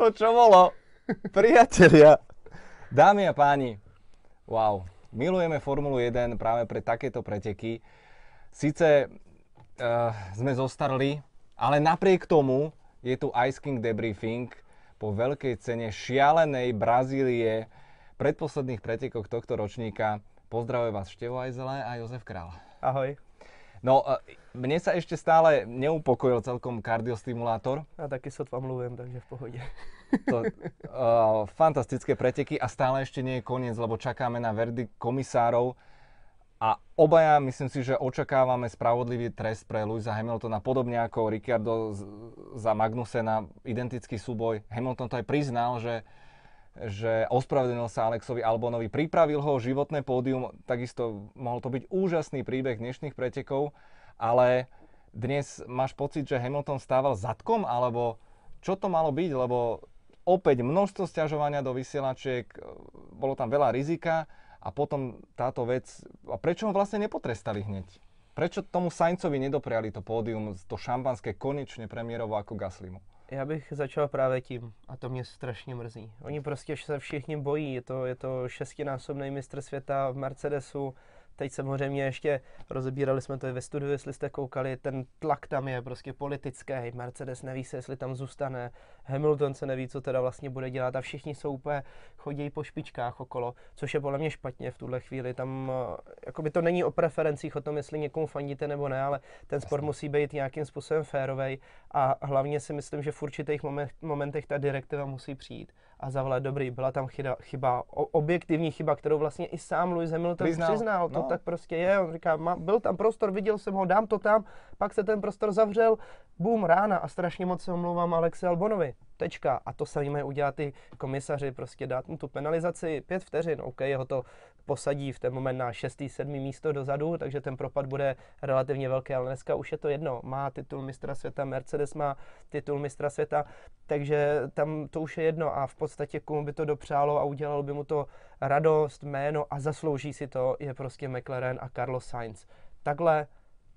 to čo bolo? Priatelia, dámy a páni, wow, milujeme Formulu 1 práve pre takéto preteky. Sice uh, sme zostarli, ale napriek tomu je tu Ice King debriefing po veľkej cene šialenej Brazílie predposledných pretekoch tohto ročníka. Pozdravuje vás Števo Ajzele a Jozef Král. Ahoj. No, mne sa ešte stále neupokojil celkom kardiostimulátor. A taky sotva mluvím, takže v pohodě. To, uh, fantastické preteky a stále ešte nie je koniec, lebo čakáme na verdikt komisárov a obaja myslím si, že očakávame spravodlivý trest pre Louisa Hamiltona, podobne ako Ricciardo za Magnusena, identický súboj. Hamilton to aj priznal, že že ospravedlnil sa Alexovi Albonovi, pripravil ho životné pódium, takisto mohol to byť úžasný príbeh dnešných pretekov, ale dnes máš pocit, že Hamilton stával zadkom, alebo čo to malo byť, lebo opäť množstvo stiažovania do vysielačiek, bolo tam veľa rizika a potom táto vec, a prečo ho vlastne nepotrestali hneď? Prečo tomu Saincovi nedopriali to pódium, to šampanské konečne premiérovo ako Gaslimu? Já bych začal právě tím, a to mě strašně mrzí. Oni prostě se všichni bojí, je to, je to šestinásobný mistr světa v Mercedesu, Teď samozřejmě ještě rozebírali jsme to i ve studiu, jestli jste koukali, ten tlak tam je prostě politický, Mercedes neví se, jestli tam zůstane, Hamilton se neví, co teda vlastně bude dělat a všichni jsou úplně, chodí po špičkách okolo, což je podle mě špatně v tuhle chvíli. Tam, eh, jakoby to není o preferencích, o tom, jestli někomu fandíte nebo ne, ale ten sport musí být nějakým způsobem férovej a hlavně si myslím, že v určitých momentech ta direktiva musí přijít a zavolat dobrý, byla tam chyba, chyba objektivní chyba, kterou vlastně i sám Lewis Hamilton přiznal. přiznal. To no. tak prostě je. On říká, má, byl tam prostor, viděl jsem ho, dám to tam, pak se ten prostor zavřel, boom, rána a strašně moc se omlouvám Alexi Albonovi. Tečka. A to samé mají udělat ty komisaři, prostě dát mu tu penalizaci pět vteřin. OK, jeho to posadí v ten moment na šestý, sedmý místo dozadu, takže ten propad bude relativně velký, ale dneska už je to jedno. Má titul mistra světa, Mercedes má titul mistra světa, takže tam to už je jedno a v podstatě komu by to dopřálo a udělalo by mu to radost, jméno a zaslouží si to, je prostě McLaren a Carlos Sainz. Takhle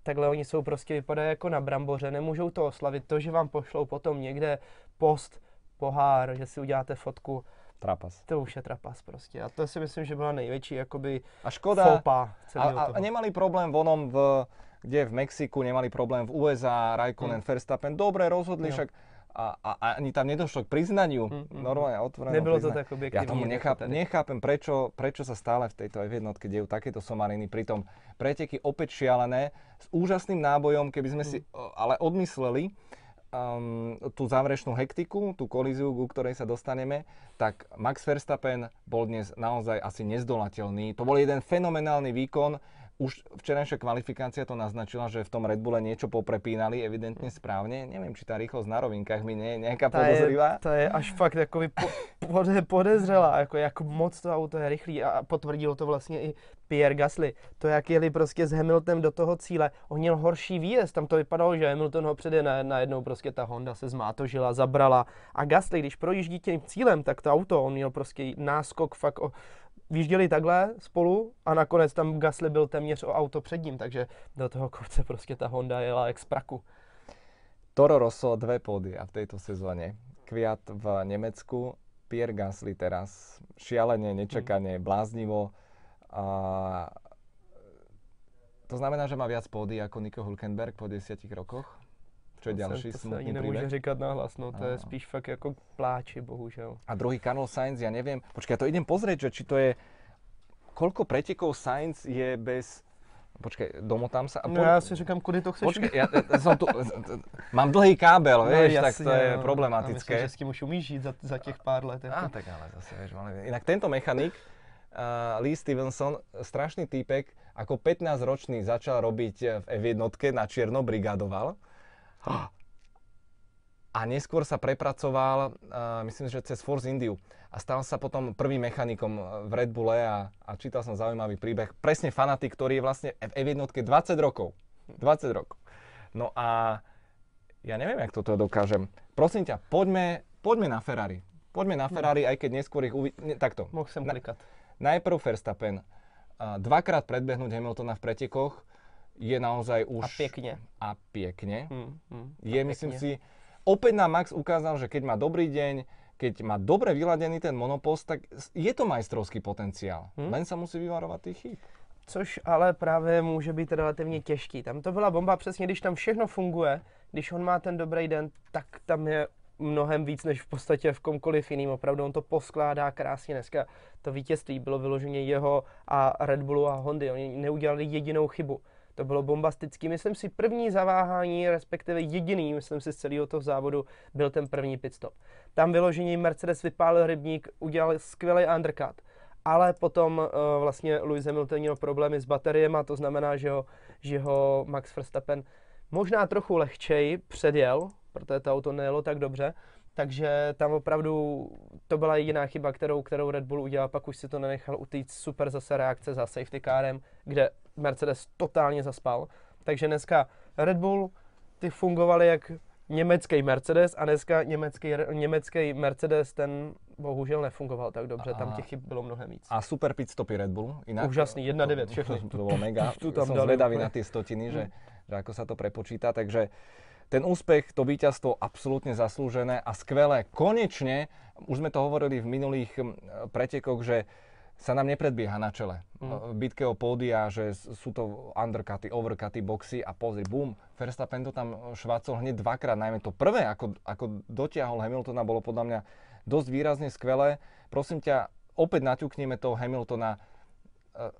takhle oni jsou prostě, vypadají jako na bramboře, nemůžou to oslavit. To, že vám pošlou potom někde post, pohár, že si uděláte fotku, Trapas. To už je trapas prostě. A to si myslím, že byla největší jakoby a škoda, fopa a, a, a nemali problém vonom v, kde v Mexiku, nemali problém v USA, Raikkonen, hmm. Verstappen, dobre rozhodli, však a, a, a ani tam nedošlo k priznaniu, mm, mm. normálne otvorené. Nebylo priznanie. to tak objektívne. Ja tomu necháp, nechápem, prečo, prečo sa stále v tejto F1 dejú takéto somariny. Pritom preteky opäť šialené, s úžasným nábojom, keby sme mm. si ale odmysleli, um, tú záverečnú hektiku, tú kolíziu, ku ktorej sa dostaneme, tak Max Verstappen bol dnes naozaj asi nezdolateľný. To bol jeden fenomenálny výkon už včerajšia kvalifikácia to naznačila, že v tom Red Bulle niečo poprepínali evidentne správne. Neviem, či tá rýchlosť na rovinkách mi nie je nejaká ta podozrivá. Je, to je až fakt jako po, pode, podezřelá, jako, jako moc to auto je rychlý a potvrdilo to vlastně i Pierre Gasly. To, jak jeli prostě s Hamiltonem do toho cíle, on měl horší výjezd, tam to vypadalo, že Hamilton ho přede na, najednou prostě ta Honda se zmátožila, zabrala a Gasly, když projíždí tím cílem, tak to auto, on měl prostě náskok fakt o výjížděli takhle spolu a nakonec tam Gasly byl téměř o auto před ním, takže do toho kopce prostě ta Honda jela jak z praku. Toro Rosso dve pódy a v tejto sezóne. Kviat v Nemecku, Pierre Gasly teraz šialene, nečakane, mm. bláznivo. A to znamená, že má viac pódy ako Nico Hulkenberg po 10 rokoch? Čo je se, to se ani nemůže říkat nahlas, no, to je spíš fakt jako pláči, bohužel. A druhý Carlos Sainz, ja neviem, počkaj, ja to idem pozrieť, že či to je, koľko pretekov Sainz je bez, Počkej, domotám. A po... No já si říkám, kudy to chceš Počkej, ja, ja som tu, mám dlhý kábel, no, jasne, tak to je no, problematické. myslím, že s tím už umíš žít za, za těch pár let. Jako. Á, tak ale zase, vieš, ale inak tento mechanik, uh, Lee Stevenson, strašný týpek, ako 15-ročný začal robiť v F1 na čierno, brigádoval a neskôr sa prepracoval, uh, myslím, že cez Force Indiu a stal sa potom prvým mechanikom v Red Bulle a, a čítal som zaujímavý príbeh. Presne fanatik, ktorý je vlastne v F1 20 rokov. 20 rokov. No a ja neviem, jak toto dokážem. Prosím ťa, poďme, poďme na Ferrari. Poďme na Ferrari, aj keď neskôr ich uvi... Ne, takto. Mohl som klikat. Na, najprv Verstappen. Uh, dvakrát predbehnúť Hamiltona v pretekoch je naozaj už... A pekne. A pekne. Hmm, hmm, je, pekne. myslím si, opäť nám Max ukázal, že keď má dobrý deň, keď má dobre vyladený ten monopost, tak je to majstrovský potenciál. Hmm? Len sa musí vyvarovať tých chyb. Což ale právě může být relativně těžký. Tam to byla bomba přesně, když tam všechno funguje, když on má ten dobrý den, tak tam je mnohem víc než v podstatě v komkoliv jiným. Opravdu on to poskládá krásně. Dneska to vítězství bylo vyloženě jeho a Red Bullu a Hondy. Oni neudělali jedinou chybu. To bylo bombastický. Myslím si, první zaváhání, respektive jediný, myslím si, z celého toho závodu, byl ten první pitstop. Tam vyloženě Mercedes vypálil rybník, udělal skvělý undercut. Ale potom uh, vlastně Lewis Hamilton měl problémy s bateriemi, to znamená, že ho, že ho Max Verstappen možná trochu lehčej předjel, protože to auto nejelo tak dobře, takže tam opravdu to byla jediná chyba, kterou, kterou Red Bull udělal, pak už si to nenechal utýct super zase reakce za safety carem, kde Mercedes totálně zaspal. Takže dneska Red Bull, ty fungovaly jak německý Mercedes a dneska německý, německý Mercedes, ten bohužel nefungoval tak dobře, tam těch chyb bylo mnohem víc. A super pit stopy Red Bull, inak? Úžasný, 1.9 všechny. To, to bylo mega, tu tam som zvedavý na tie stotiny, že, že ako sa to prepočíta, takže ten úspech, to víťazstvo absolútne zaslúžené a skvelé. Konečne, už sme to hovorili v minulých pretekoch, že sa nám nepredbieha na čele. Mm. Bitke o pódia, že sú to undercuty, overcuty, boxy a pozri, bum, Verstappen to tam švácol hneď dvakrát, najmä to prvé, ako, ako dotiahol Hamiltona, bolo podľa mňa dosť výrazne skvelé. Prosím ťa, opäť naťukneme toho Hamiltona. E,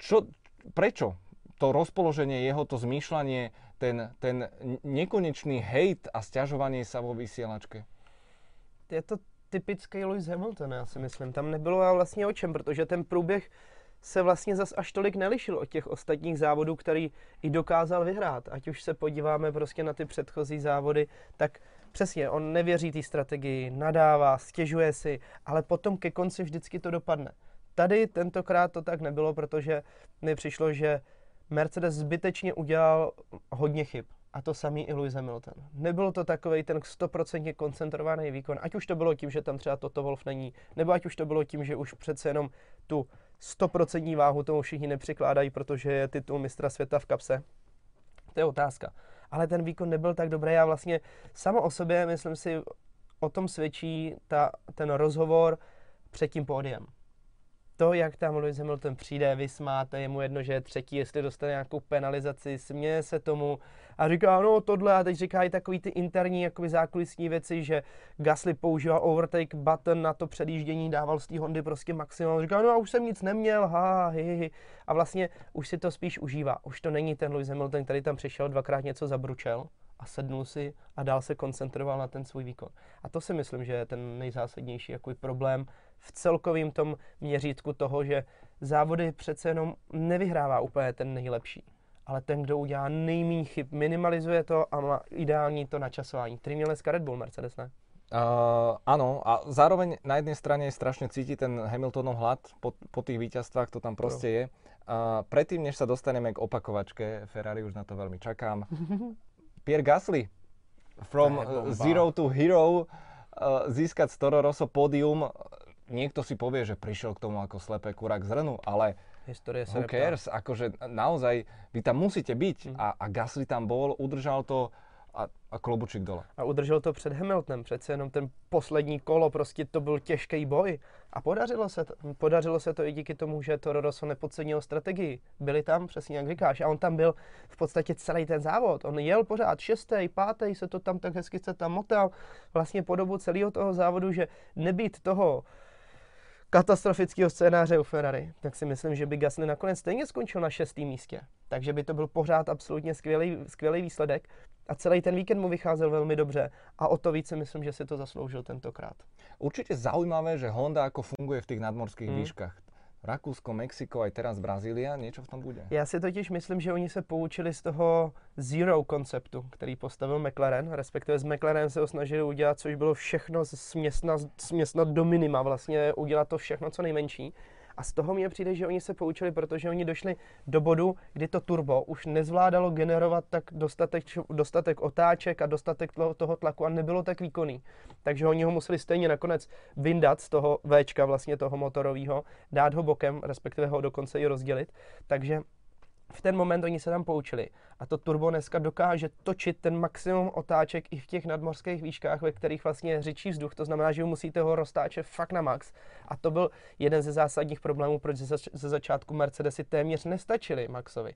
čo, prečo to rozpoloženie jeho, to zmýšľanie ten, ten nekonečný hejt a stěžování sa vo vysielačke? Je to typický Lewis Hamilton, já si myslím. Tam nebylo vlastně o čem, protože ten průběh se vlastně zas až tolik nelišil od těch ostatních závodů, který i dokázal vyhrát. Ať už se podíváme prostě na ty předchozí závody, tak přesně, on nevěří té strategii, nadává, stěžuje si, ale potom ke konci vždycky to dopadne. Tady tentokrát to tak nebylo, protože mi přišlo, že Mercedes zbytečně udělal hodně chyb. A to samý i Lewis Hamilton. Nebyl to takový ten 100% koncentrovaný výkon, ať už to bylo tím, že tam třeba Toto Wolf není, nebo ať už to bylo tím, že už přece jenom tu 100% váhu tomu všichni nepřikládají, protože je titul mistra světa v kapse. To je otázka. Ale ten výkon nebyl tak dobrý a vlastně samo o sobě, myslím si, o tom svědčí ta, ten rozhovor před tím pódiem to, jak tam Lewis Hamilton přijde, vysmáte, je mu jedno, že je třetí, jestli dostane nějakou penalizaci, směje se tomu a říká, no tohle, a teď říká i takový ty interní jakoby zákulisní věci, že Gasly používal overtake button na to předjíždění, dával z té Hondy prostě maximum, říká, no a už jsem nic neměl, ha, hi, hi. A vlastně už si to spíš užívá, už to není ten Lewis Hamilton, který tam přišel, dvakrát něco zabručel, a sednul si a dál se koncentroval na ten svůj výkon. A to si myslím, že je ten nejzásadnější jako problém v celkovém tom měřítku toho, že závody přece jenom nevyhrává úplně ten nejlepší, ale ten, kdo udělá nejméně chyb, minimalizuje to a má ideální to načasování, který měl dneska Red Bull, Mercedes, ne? Uh, áno, a zároveň na jednej strane strašne cíti ten Hamiltonov hlad po, po tých víťazstvách, to tam proste je. Uh, predtým, než sa dostaneme k opakovačke, Ferrari už na to veľmi čakám. Pierre Gasly, from zero to hero, uh, získať z Toro Rosso pódium, niekto si povie, že prišiel k tomu ako slepé kurák z rnu, ale Historie who cares? Akože naozaj, vy tam musíte byť. Mm. A, a Gasly tam bol, udržal to a, a klobučík dole. A udržel to před Hamiltonem, přece jenom ten poslední kolo, prostě to byl těžký boj. A podařilo se, to, podařilo se to i díky tomu, že Toro Rosso nepodcenil strategii. Byli tam, přesně jak říkáš, a on tam byl v podstatě celý ten závod. On jel pořád šestý, pátý, se to tam tak hezky se tam motal vlastně po dobu celého toho závodu, že nebýt toho katastrofického scénáře u Ferrari, tak si myslím, že by Gasly nakonec stejně skončil na šestém místě. Takže by to byl pořád absolutně skvělý, skvělý výsledek a celý ten víkend mu vycházel velmi dobře a o to více myslím, že si to zasloužil tentokrát. Určitě zaujímavé, že Honda jako funguje v těch nadmorských hmm. výškách. Rakúsko, Mexiko, aj teraz Brazília, niečo v tom bude? Já si totiž myslím, že oni se poučili z toho zero konceptu, který postavil McLaren, respektive z McLaren se ho snažili udělat, což bylo všechno směsna, směsna do minima, vlastně udělat to všechno co nejmenší. A z toho mně přijde, že oni se poučili, protože oni došli do bodu, kdy to turbo už nezvládalo generovat tak dostatek, dostatek otáček a dostatek toho tlaku a nebylo tak výkonný. Takže oni ho museli stejně nakonec vyndat z toho Včka, vlastně toho motorového, dát ho bokem, respektive ho dokonce i rozdělit. Takže v ten moment oni se tam poučili. A to turbo dneska dokáže točit ten maximum otáček i v těch nadmořských výškách, ve kterých vlastně řičí vzduch. To znamená, že musíte ho roztáčet fakt na max. A to byl jeden ze zásadních problémů, proč ze, zač- ze začátku Mercedesy téměř nestačili Maxovi.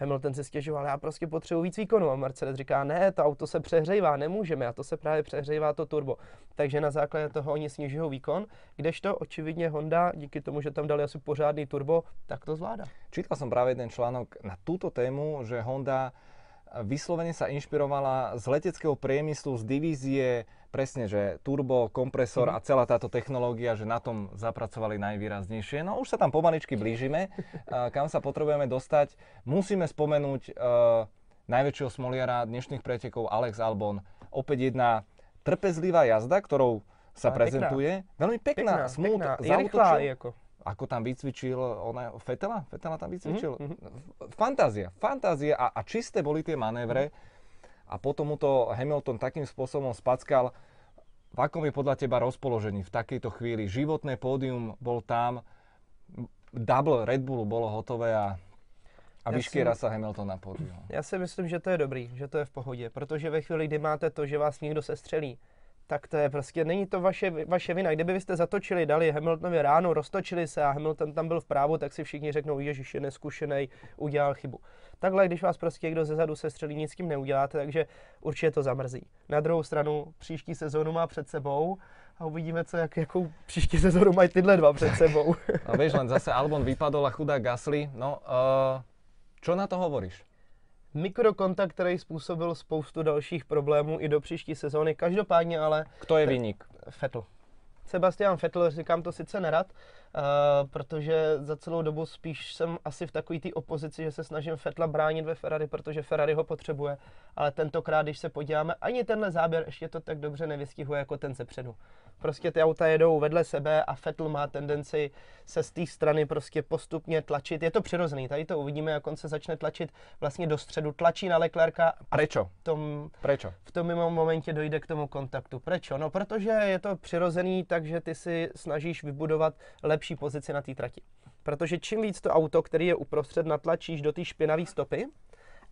Hamilton si stěžoval, já prostě potřebuji víc výkonu. A Mercedes říká, ne, to auto se přehřejvá, nemůžeme. A to se právě přehřejvá to turbo. Takže na základě toho oni snižují výkon, kdežto očividně Honda, díky tomu, že tam dali asi pořádný turbo, tak to zvládá. Čítal som práve jeden článok na túto tému, že Honda vyslovene sa inšpirovala z leteckého priemyslu, z divízie presne, že turbo, kompresor mm. a celá táto technológia, že na tom zapracovali najvýraznejšie. No už sa tam pomaličky blížime, kam sa potrebujeme dostať. Musíme spomenúť uh, najväčšieho smoliara dnešných pretekov Alex Albon. Opäť jedna trpezlivá jazda, ktorou sa Ale prezentuje. Pekná. Veľmi pekná, Pekná, smooth, pekná. Je rychlá i jako. Ako tam vycvičil ona, Fetela? Fetela tam vycvičil? Mhm, Fantázia, fantázia a, a čisté boli tie manévre. A potom mu to Hamilton takým spôsobom spackal. V akom je podľa teba rozpoložení v takejto chvíli? Životné pódium bol tam, double Red Bullu bolo hotové a, a si- sa Hamilton na pódium. Já si myslím, že to je dobrý, že to je v pohodě, protože ve chvíli, kdy máte to, že vás někdo sestřelí, tak to je prostě, není to vaše, vaše vina. Kdyby vy jste zatočili, dali Hamiltonovi ráno, roztočili se a Hamilton tam byl v právu, tak si všichni řeknou, Ježíš je neskušený, udělal chybu. Takhle, když vás prostě někdo zezadu sestřelí, nic s tím neuděláte, takže určitě to zamrzí. Na druhou stranu, příští sezónu má před sebou a uvidíme, co, jak, jakou příští sezónu mají tyhle dva před sebou. A vieš, len zase Albon vypadol a chudá Gasly. No, uh, čo na to hovoríš? Mikrokontakt, který způsobil spoustu dalších problémů i do příští sezóny. Každopádně ale Kto je vynik? Vettel. Sebastian Vettel, říkám to sice nerad, uh, protože za celou dobu spíš jsem asi v takové té opozici, že se snažím Vettela bránit ve Ferrari, protože Ferrari ho potřebuje, ale tentokrát, když se podíváme, ani tenhle záběr ještě to tak dobře nevystihuje jako ten ze předu. Prostě ty auta jedou vedle sebe a Vettel má tendenci se z té strany prostě postupně tlačit. Je to přirozený, tady to uvidíme, jak on se začne tlačit vlastně do středu, tlačí na Leclerca a Prečo? v tom Prečo? v tom mimo momentě dojde k tomu kontaktu. Proč? No, protože je to přirozený, takže ty si snažíš vybudovat lepší pozici na té trati. Protože čím víc to auto, který je uprostřed, natlačíš do té špinavé stopy,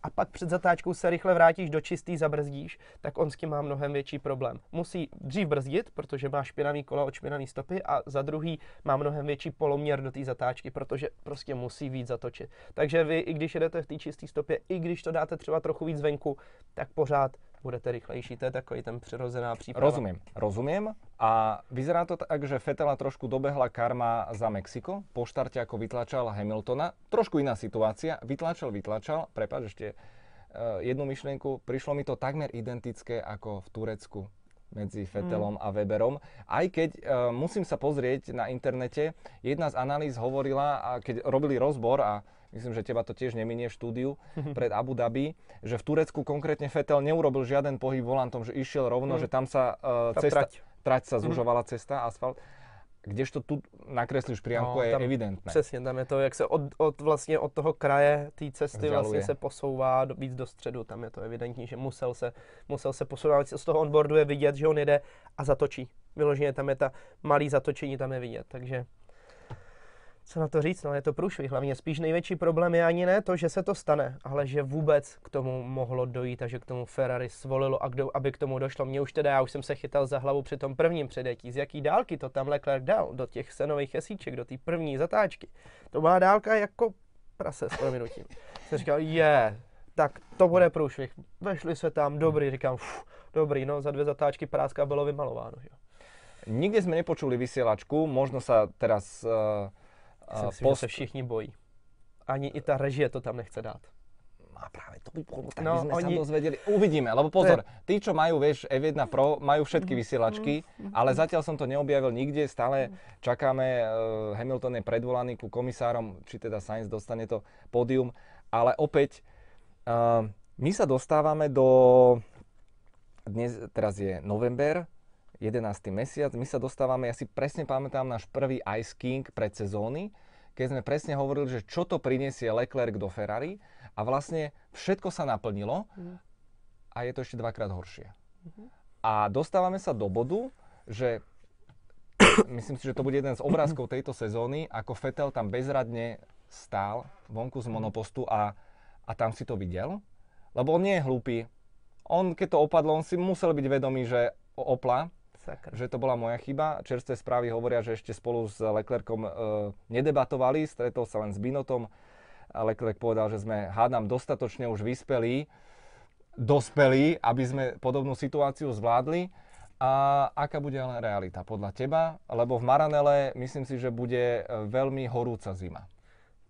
a pak před zatáčkou se rychle vrátíš do čistý, zabrzdíš, tak on s tím má mnohem větší problém. Musí dřív brzdit, protože má špinavý kola od špinavý stopy a za druhý má mnohem větší poloměr do té zatáčky, protože prostě musí víc zatočit. Takže vy, i když jedete v té čisté stopě, i když to dáte třeba trochu víc venku, tak pořád budete rychlejší. To je takový ten přirozená příprava. Rozumiem, rozumiem. A vyzerá to tak, že Fetela trošku dobehla karma za Mexiko. Po štarte, ako vytlačal Hamiltona. Trošku iná situácia. Vytlačal, vytlačal. Prepač, ešte uh, jednu myšlienku. Prišlo mi to takmer identické ako v Turecku medzi Fetelom a Weberom. Aj keď uh, musím sa pozrieť na internete, jedna z analýz hovorila, a keď robili rozbor a myslím, že teba to tiež neminie v štúdiu pred Abu Dhabi, že v Turecku konkrétne Fetel neurobil žiaden pohyb volantom, že išiel rovno, Mm. že tam sa uh, Tá cesta, trať. trať sa zužovala cesta, asfalt. Kdežto tu nakreslíš priamku, je No, tam evidentné. Přesně, tam je to, jak se od, od, vlastně od toho kraje té cesty Vzdaluje. vlastně se posouvá do, víc do středu, tam je to evidentní, že musel se, musel se posouvat, z toho onboardu je vidět, že on jede a zatočí. Vyloženě tam je ta malý zatočení, tam je vidět, takže co na to říct, no je to průšvih. Hlavně spíš největší problém je ani ne to, že se to stane, ale že vůbec k tomu mohlo dojít a že k tomu Ferrari svolilo a kdo, aby k tomu došlo. Mě už teda, já už jsem se chytal za hlavu při tom prvním předjetí, z jaký dálky to tam Leclerc dal, do těch senových esíček, do té první zatáčky. To byla dálka jako prase s prominutím. Jsem říkal, je, tak to bude průšvih. Vešli se tam, dobrý, říkám, uf, dobrý, no za dvě zatáčky práska bylo vymalováno. Jo. Nikde sme nepočuli vysielačku, možno sa teraz uh, Já si myslím, že se všichni bojí. Ani i ta režie to tam nechce dát. A práve to by bolo, tak No, by sme oni- sa dozvedeli. Uvidíme, lebo pozor, tí, čo majú, vieš, F1 Pro, majú všetky Mhm. vysielačky, ale zatiaľ som to neobjavil nikde, stále čakáme, uh, Hamilton je predvolaný ku komisárom, či teda Sainz dostane to pódium, ale opäť, uh, my sa dostávame do, dnes, teraz je november, 11. mesiac, my sa dostávame, ja si presne pamätám náš prvý Ice King pred sezóny, keď sme presne hovorili, že čo to prinesie Leclerc do Ferrari a vlastne všetko sa naplnilo a je to ešte dvakrát horšie. A dostávame sa do bodu, že myslím si, že to bude jeden z obrázkov tejto sezóny, ako Vettel tam bezradne stál vonku z monopostu a a tam si to videl, lebo on nie je hlúpy. On, keď to opadlo, on si musel byť vedomý, že opla, Sakra. že to bola moja chyba. Čerstvé správy hovoria, že ešte spolu s Leclercom e, nedebatovali, stretol sa len s Binotom. A Leclerc povedal, že sme, hádam, dostatočne už vyspelí, dospelí, aby sme podobnú situáciu zvládli. A aká bude ale realita podľa teba? Lebo v Maranele myslím si, že bude e, veľmi horúca zima.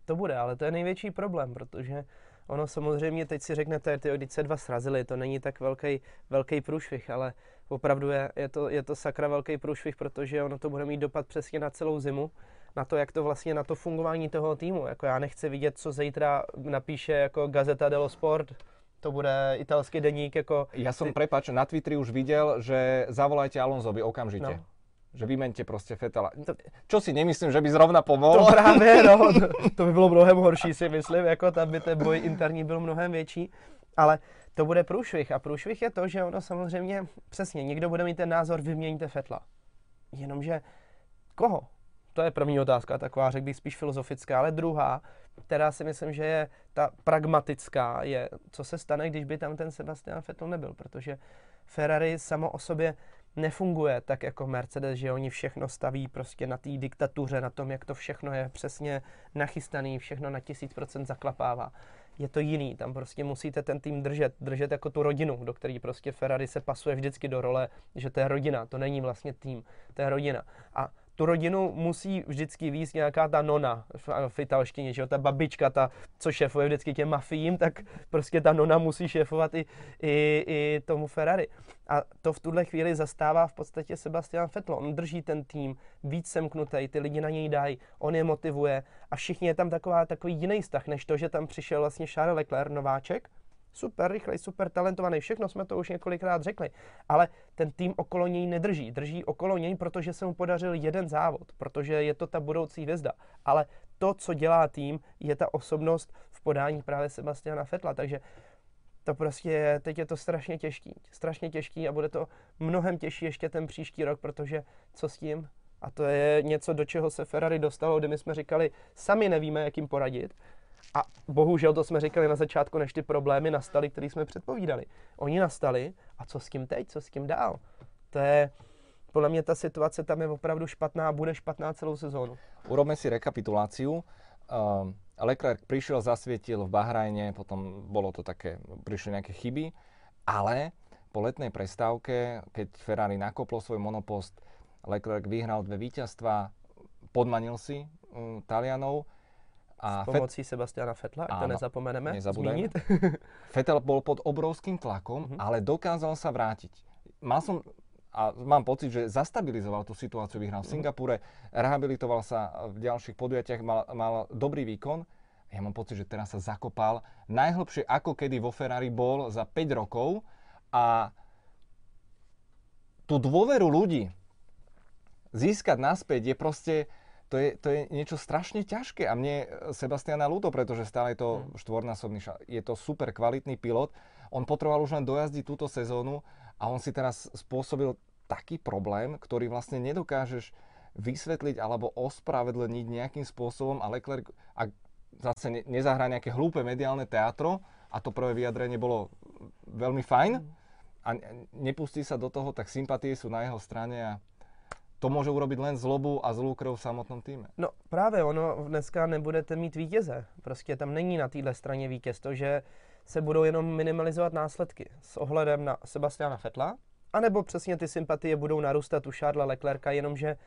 To bude, ale to je největší problém, protože ono samozřejmě, teď si řeknete, ty když se dva srazili, to není tak velký, velký průšvih, ale opravdu je, je, to, je to sakra velký průšvih, protože ono to bude mít dopad přesně na celou zimu, na to, jak to vlastně, na to fungování toho týmu. Jako já nechci vidět, co zítra napíše jako Gazeta dello Sport, to bude italský deník, jako... Ja som, prepač, na Twitteri už videl, že zavolajte Alonsovi okamžite. No. Že vymente proste Fetela. Čo si nemyslím, že by zrovna To pomohol. právě, no, to, to by bylo mnohem horší, si myslím, jako tam by ten boj interní byl mnohem větší, ale to bude průšvih a průšvih je to, že ono samozřejmě, přesně, někdo bude mít ten názor, vyměňte Fetla. Jenomže koho? To je první otázka, taková, řekl bych, spíš filozofická, ale druhá, která si myslím, že je ta pragmatická, je, co se stane, když by tam ten Sebastian Vettel nebyl, protože Ferrari samo o sobě nefunguje tak jako Mercedes, že oni všechno staví prostě na té diktatuře, na tom, jak to všechno je přesně nachystaný, všechno na tisíc procent zaklapává. Je to jiný, tam prostě musíte ten tým držet, držet jako tu rodinu, do který prostě Ferrari se pasuje vždycky do role, že to je rodina, to není vlastně tým, to je rodina. A tu rodinu musí vždycky víc nějaká ta nona v, v italštině, že jo, ta babička, ta, co šéfuje vždycky těm mafiím, tak prostě ta nona musí šéfovat i, i, i tomu Ferrari. A to v tuhle chvíli zastává v podstatě Sebastian Vettel. On drží ten tým víc semknutý, ty lidi na něj dají, on je motivuje a všichni je tam taková, takový jiný vztah, než to, že tam přišel vlastně Charles Leclerc, nováček, super rychlej, super talentovaný, všechno jsme to už několikrát řekli, ale ten tým okolo něj nedrží. Drží okolo něj, protože se mu podařil jeden závod, protože je to ta budoucí hvězda. Ale to, co dělá tým, je ta osobnost v podání právě Sebastiana Fetla, takže to prostě je, teď je to strašně těžký, strašně těžký a bude to mnohem těžší ještě ten příští rok, protože co s tím? A to je něco, do čeho se Ferrari dostalo, kdy my jsme říkali, sami nevíme, jak jim poradit. A bohužel to jsme říkali na začátku, než ty problémy nastaly, které jsme předpovídali. Oni nastali a co s tím teď, co s tím dál? To je, podle mě ta situace tam je opravdu špatná a bude špatná celou sezónu. Urobme si rekapituláciu. Uh, Leclerc prišiel, zasvietil v Bahrajne, potom bolo to také, prišli nejaké chyby, ale po letnej prestávke, keď Ferrari nakoplo svoj monopost, Leclerc vyhral dve víťazstva, podmanil si um, Talianov a S pomocí Sebastiana Fetla, ať to nezapomeneme zmínit. Vettel bol pod obrovským tlakom, Mhm. ale dokázal sa vrátiť. Mal som a mám pocit, že zastabilizoval tú situáciu, vyhral v Singapúre, rehabilitoval sa v ďalších podujatiach, mal, mal dobrý výkon. Ja mám pocit, že teraz sa zakopal najhlbšie ako kedy vo Ferrari bol za 5 rokov a tú dôveru ľudí získať naspäť je proste, to je, to je niečo strašne ťažké a mne Sebastiana ľúto, pretože stále je to štvornásobný, ša- je to super kvalitný pilot. On potreboval už len dojazdiť túto sezónu a on si teraz spôsobil taký problém, ktorý vlastne nedokážeš vysvetliť alebo ospravedlniť nejakým spôsobom a Leclerc, ak zase ne, nezahrá nejaké hlúpe mediálne teatro a to prvé vyjadrenie bolo veľmi fajn a ne- nepustí sa do toho, tak sympatie sú na jeho strane a to môže urobiť len zlobu a zlú krv v samotnom týme. No právě ono, dneska nebudete mít vítěze. Prostě tam není na téhle straně vítěz. To, že se budou jenom minimalizovat následky s ohledem na Sebastiana Fetla, anebo přesně ty sympatie budou narůstat u Charlesa Leclerca, jenomže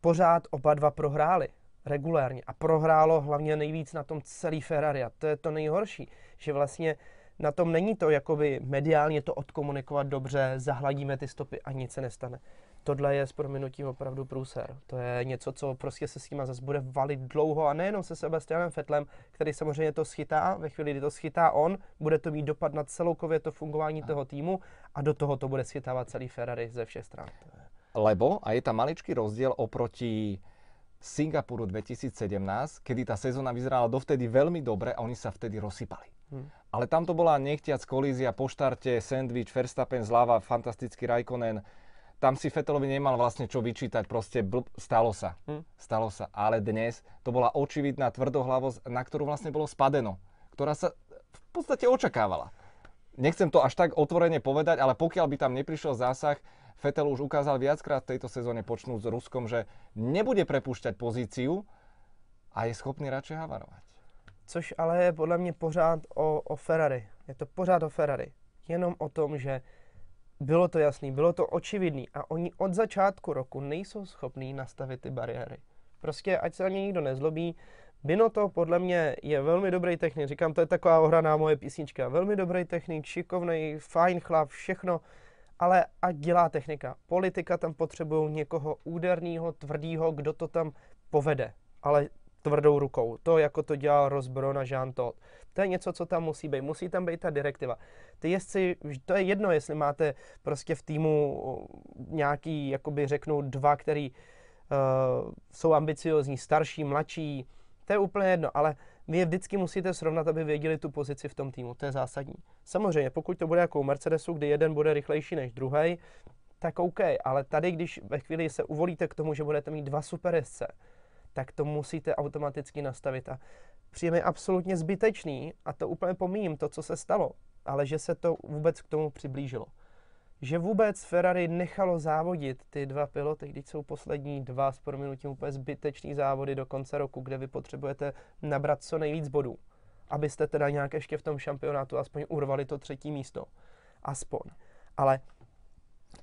pořád oba dva prohráli regulérně a prohrálo hlavně nejvíc na tom celý Ferrari a to je to nejhorší, že vlastně na tom není to jakoby mediálně to odkomunikovat dobře, zahladíme ty stopy a nic se nestane. Tohle je s prominutím opravdu průser. To je něco, co prostě se s tím zase bude valit dlouho a nejenom se Sebastianem Fetlem, který samozřejmě to schytá, ve chvíli, kdy to schytá on, bude to mít dopad na celkově to fungování toho týmu a do toho to bude schytávat celý Ferrari ze všech stran. Lebo, a je tam maličký rozdiel oproti Singapuru 2017, kedy tá sezóna vyzerala dovtedy veľmi dobre a oni sa vtedy rozsypali. Hm. Ale tam to bola nechtiac kolízia po štarte, sandwich, Verstappen zľava, fantastický Raikkonen. Tam si Vettelovi nemal vlastne čo vyčítať, proste blb, stalo sa. Hm. Stalo sa. Ale dnes to bola očividná tvrdohlavosť, na ktorú vlastne bolo spadeno. ktorá sa v podstate očakávala. Nechcem to až tak otvorene povedať, ale pokiaľ by tam neprišiel zásah, Vettel už ukázal viackrát v tejto sezóne počnúť s Ruskom, že nebude prepúšťať pozíciu a je schopný radšej havarovať. Což ale je podle mě pořád o, o Ferrari. Je to pořád o Ferrari. Jenom o tom, že bylo to jasný, bylo to očividný a oni od začátku roku nejsou schopní nastavit ty bariéry. Prostě ať se na ně nikdo nezlobí, Binotto podle mě je velmi dobrý technik, říkám, to je taková ohraná moje písnička, velmi dobrý technik, šikovný, fajn chlap, všechno, ale ať dělá technika. Politika tam potřebují někoho úderného, tvrdého, kdo to tam povede, ale tvrdou rukou. To, jako to dělal Rosbron a Jean Todt. To je něco, co tam musí být. Musí tam být ta direktiva. Ty jezdci, to je jedno, jestli máte prostě v týmu nějaký, jakoby řeknu, dva, který uh, jsou ambiciozní, starší, mladší, to je úplně jedno, ale vy je vždycky musíte srovnat, aby věděli tu pozici v tom týmu. To je zásadní. Samozřejmě, pokud to bude jako u Mercedesu, kdy jeden bude rychlejší než druhý, tak OK, ale tady, když ve chvíli se uvolíte k tomu, že budete mít dva super jezdce, tak to musíte automaticky nastavit. A přijeme absolutně zbytečný, a to úplně pomíjím, to, co se stalo, ale že se to vůbec k tomu přiblížilo že vůbec Ferrari nechalo závodit ty dva piloty, když jsou poslední dva s prominutím úplně zbytečný závody do konce roku, kde vy potřebujete nabrat co nejvíc bodů, abyste teda nějak ještě v tom šampionátu aspoň urvali to třetí místo. Aspoň. Ale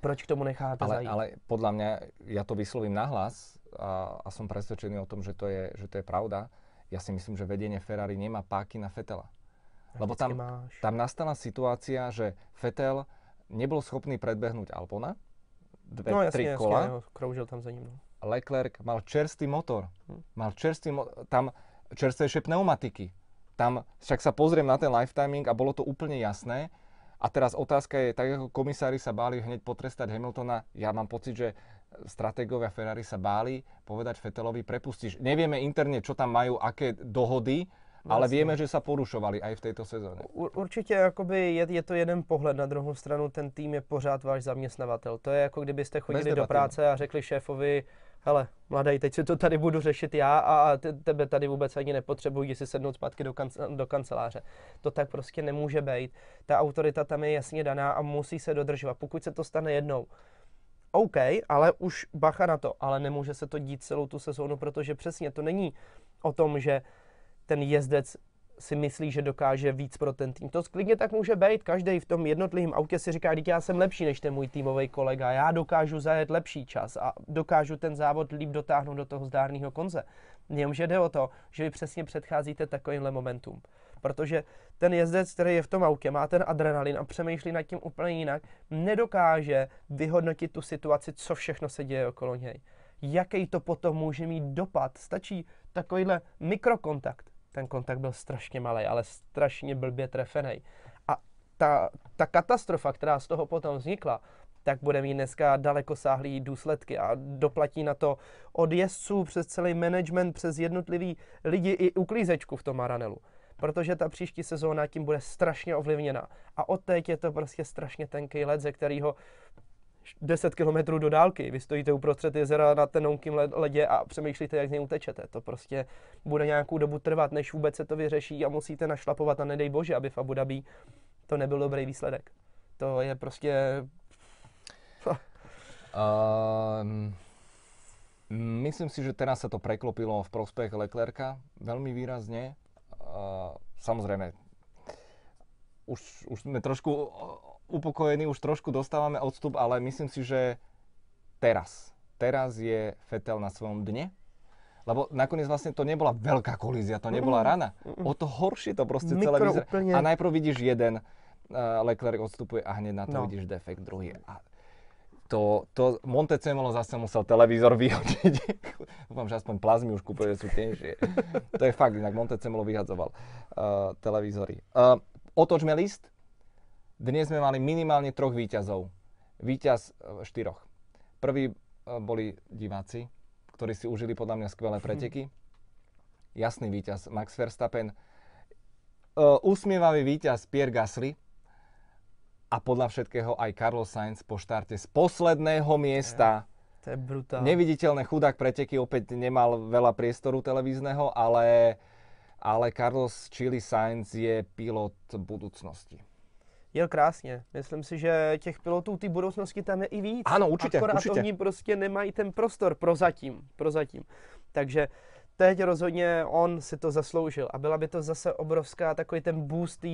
proč k tomu necháte ale, zajít? Ale podľa mňa, ja to vyslovím nahlas a, a som presvedčený o tom, že to, je, že to je pravda. Ja si myslím, že vedenie Ferrari nemá páky na Fetela. Lebo tam, tam nastala situácia, že Fetel nebol schopný predbehnúť Albona, dve, no, jasne, tri kola. Jasne, kroužil tam za ním. No. Leclerc mal čerstvý motor, hm. mal čerstvý mo- tam čerstvejšie pneumatiky. Tam však sa pozriem na ten lifetiming a bolo to úplne jasné. A teraz otázka je, tak ako komisári sa báli hneď potrestať Hamiltona, ja mám pocit, že stratégovia Ferrari sa báli povedať Fetelovi prepustíš. Nevieme interne, čo tam majú, aké dohody, Vlastně. Ale víme, že se porušovali i v této sezóně. Určitě jakoby je, je to jeden pohled. Na druhou stranu ten tým je pořád váš zaměstnavatel. To je jako kdybyste chodili do práce a řekli šéfovi, hele, mladý, teď si to tady budu řešit já a tebe tady vůbec ani nepotřebuji si sednout zpátky do, kanc- do kanceláře. To tak prostě nemůže být. Ta autorita tam je jasně daná a musí se dodržovat. Pokud se to stane jednou, OK, ale už bacha na to, ale nemůže se to dít celou tu sezónu, protože přesně to není o tom, že ten jezdec si myslí, že dokáže víc pro ten tým. To klidně tak může být. Každý v tom jednotlivém autě si říká, že já jsem lepší než ten můj týmový kolega, já dokážu zajet lepší čas a dokážu ten závod líp dotáhnout do toho zdárného konce. Jenomže jde o to, že vy přesně předcházíte takovýmhle momentům. Protože ten jezdec, který je v tom autě, má ten adrenalin a přemýšlí nad tím úplně jinak, nedokáže vyhodnotit tu situaci, co všechno se děje okolo něj. Jaký to potom může mít dopad. Stačí takovýhle mikrokontakt ten kontakt byl strašně malý, ale strašně blbě trefený. A ta, ta katastrofa, která z toho potom vznikla, tak bude mít dneska daleko sáhlý důsledky a doplatí na to od jezdců přes celý management, přes jednotlivý lidi i uklízečku v tom Maranelu. Protože ta příští sezóna tím bude strašně ovlivněna. A od teď je to prostě strašně tenký led, ze kterého 10 kilometrů do dálky. Vy stojíte uprostřed jezera na tenonkým ledě a přemýšlíte, jak z něj utečete. To prostě bude nějakou dobu trvat, než vůbec se to vyřeší a musíte našlapovat a nedej bože, aby v Abu Dhabi to nebyl dobrý výsledek. To je prostě... Um, myslím si, že teraz sa to preklopilo v prospech Leclerca veľmi výrazne. Samozrejme, už, už sme trošku upokojení, už trošku dostávame odstup, ale myslím si, že teraz, teraz je Fetel na svojom dne, lebo nakoniec vlastne to nebola veľká kolízia, to nebola rana. O to horšie to proste Mikro celé vyzerá. Úplne... A najprv vidíš jeden, uh, Leclerc odstupuje a hneď na to no. vidíš defekt druhý. A to, to Montecemolo zase musel televízor vyhodiť. Dúfam, že aspoň plazmy už kúpuje, sú tenšie. to je fakt, inak Montecemolo vyhadzoval uh, televízory. Uh, otočme list. Dnes sme mali minimálne troch výťazov. Výťaz e, štyroch. Prvý e, boli diváci, ktorí si užili podľa mňa skvelé mhm. preteky. Jasný víťaz Max Verstappen. E, usmievavý víťaz Pierre Gasly. A podľa všetkého aj Carlos Sainz po štarte z posledného miesta. To je brutálne. Neviditeľné chudák preteky, opäť nemal veľa priestoru televízneho, ale ale Carlos Chili Sainz je pilot budoucnosti. Jel krásně. Myslím si, že těch pilotů té budoucnosti tam je i víc. Ano, určitě, Akorát určitě. oni prostě nemají ten prostor prozatím. prozatím. Takže teď rozhodně on si to zasloužil a byla by to zase obrovská takový ten boost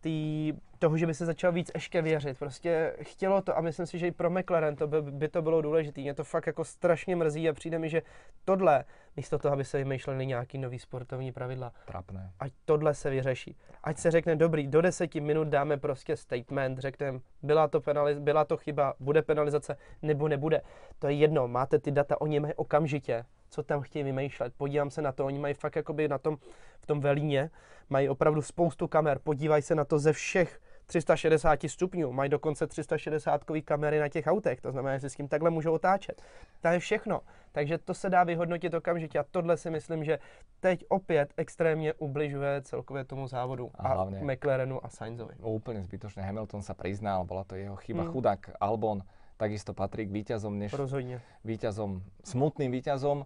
tý, toho, že by se začal víc ještě věřit. Prostě chtělo to a myslím si, že i pro McLaren to by, by to bylo důležité. Mě to fakt jako strašně mrzí a přijde mi, že tohle, místo toho, aby se vymýšleli nějaký nový sportovní pravidla, Trapné. ať tohle se vyřeší. Ať se řekne, dobrý, do deseti minut dáme prostě statement, řekneme, byla to, penaliz- byla to chyba, bude penalizace, nebo nebude. To je jedno, máte ty data, oni mají okamžitě, co tam chtějí vymýšlet. Podívám se na to, oni mají fakt jakoby na tom, v tom velíně, mají opravdu spoustu kamer, podívají se na to ze všech 360 stupňů, mají dokonce 360 kamery na těch autech, to znamená, že si s tím takhle můžou otáčet. To je všechno. Takže to se dá vyhodnotit okamžitě a tohle si myslím, že teď opět extrémně ubližuje celkově tomu závodu A a, McLarenu a Sainzovi. Úplne zbytočne. Hamilton sa priznal, bola to jeho chyba. Mm. Chudák Albon takisto patrí k víťazom, než Rozhodně. víťazom, smutným víťazom.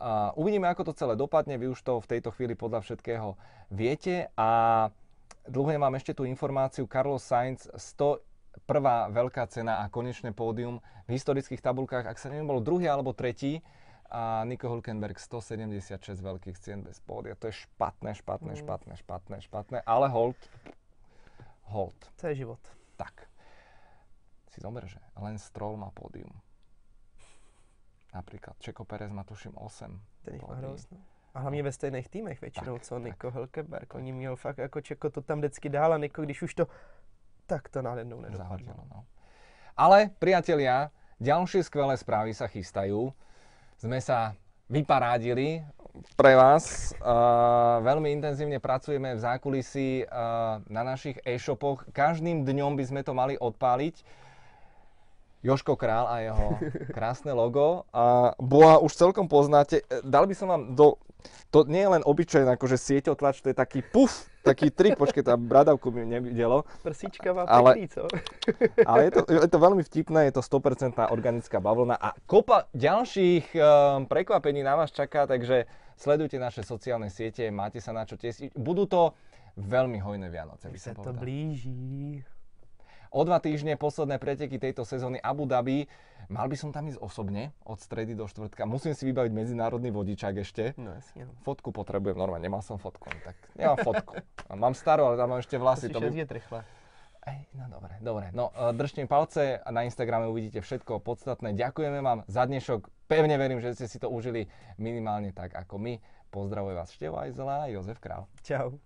A uvidíme, ako to celé dopadne. Vy už to v tejto chvíli podľa všetkého viete. A dlhé mám ešte tú informáciu. Carlos Sainz 101. veľká cena a konečné pódium v historických tabulkách, ak sa neviem, bol druhý alebo tretí. A Nico Hülkenberg 176 veľkých cien bez pódia. To je špatné, špatné, Mm. špatné, špatné, špatné. Ale hold, hold. To je život. Tak. Si zober, že len Stroll má pódium. Napríklad Čeko Perez má tuším 8. Ten jich má hrozno. A hlavně ve stejných týmech většinou, Tak, co tak. Nico Hülkenberg. Oni měl fakt jako Čeko to tam vždycky dál a Nico, když už to tak to najednou nedopadlo. No. Ale, priatelia, ďalšie skvelé správy sa chystajú. Sme sa vyparádili pre vás. Uh, veľmi intenzívne pracujeme v zákulisí uh, na našich e-shopoch. Každým dňom by sme to mali odpáliť. Joško Král a jeho krásne logo. A Boa už celkom poznáte. E, Dal by som vám do... To nie je len obyčajné akože sieťotlač, to je taký puf, taký trik, počkej, tá bradavku mi nevidelo. Prsíčka má Ale- pěkný, co? Ale je to, je to veľmi vtipné, je to 100% organická bavlna a kopa ďalších um, prekvapení na vás čaká, takže sledujte naše sociálne siete, máte sa na čo tesiť. Budú to veľmi hojné Vianoce, by som to povedal. O dva týždne posledné preteky tejto sezóny Abu Dhabi. Mal by som tam ísť osobne, od stredy do štvrtka. Musím si vybaviť medzinárodný vodičák ešte. No jasně. No. Fotku potrebujem, normálne, nemal som fotku, no tak nemám fotku. Mám starú, ale tam mám ešte vlasy. Musíš To by, rychle. Ej, no dobre, dobre. No, e, držte mi palce a na Instagrame uvidíte všetko podstatné. Ďakujeme vám za dnešok. Pevne verím, že ste si to užili minimálne tak ako my. Pozdravuje vás Števo Ajzela a Jozef Král. Čau.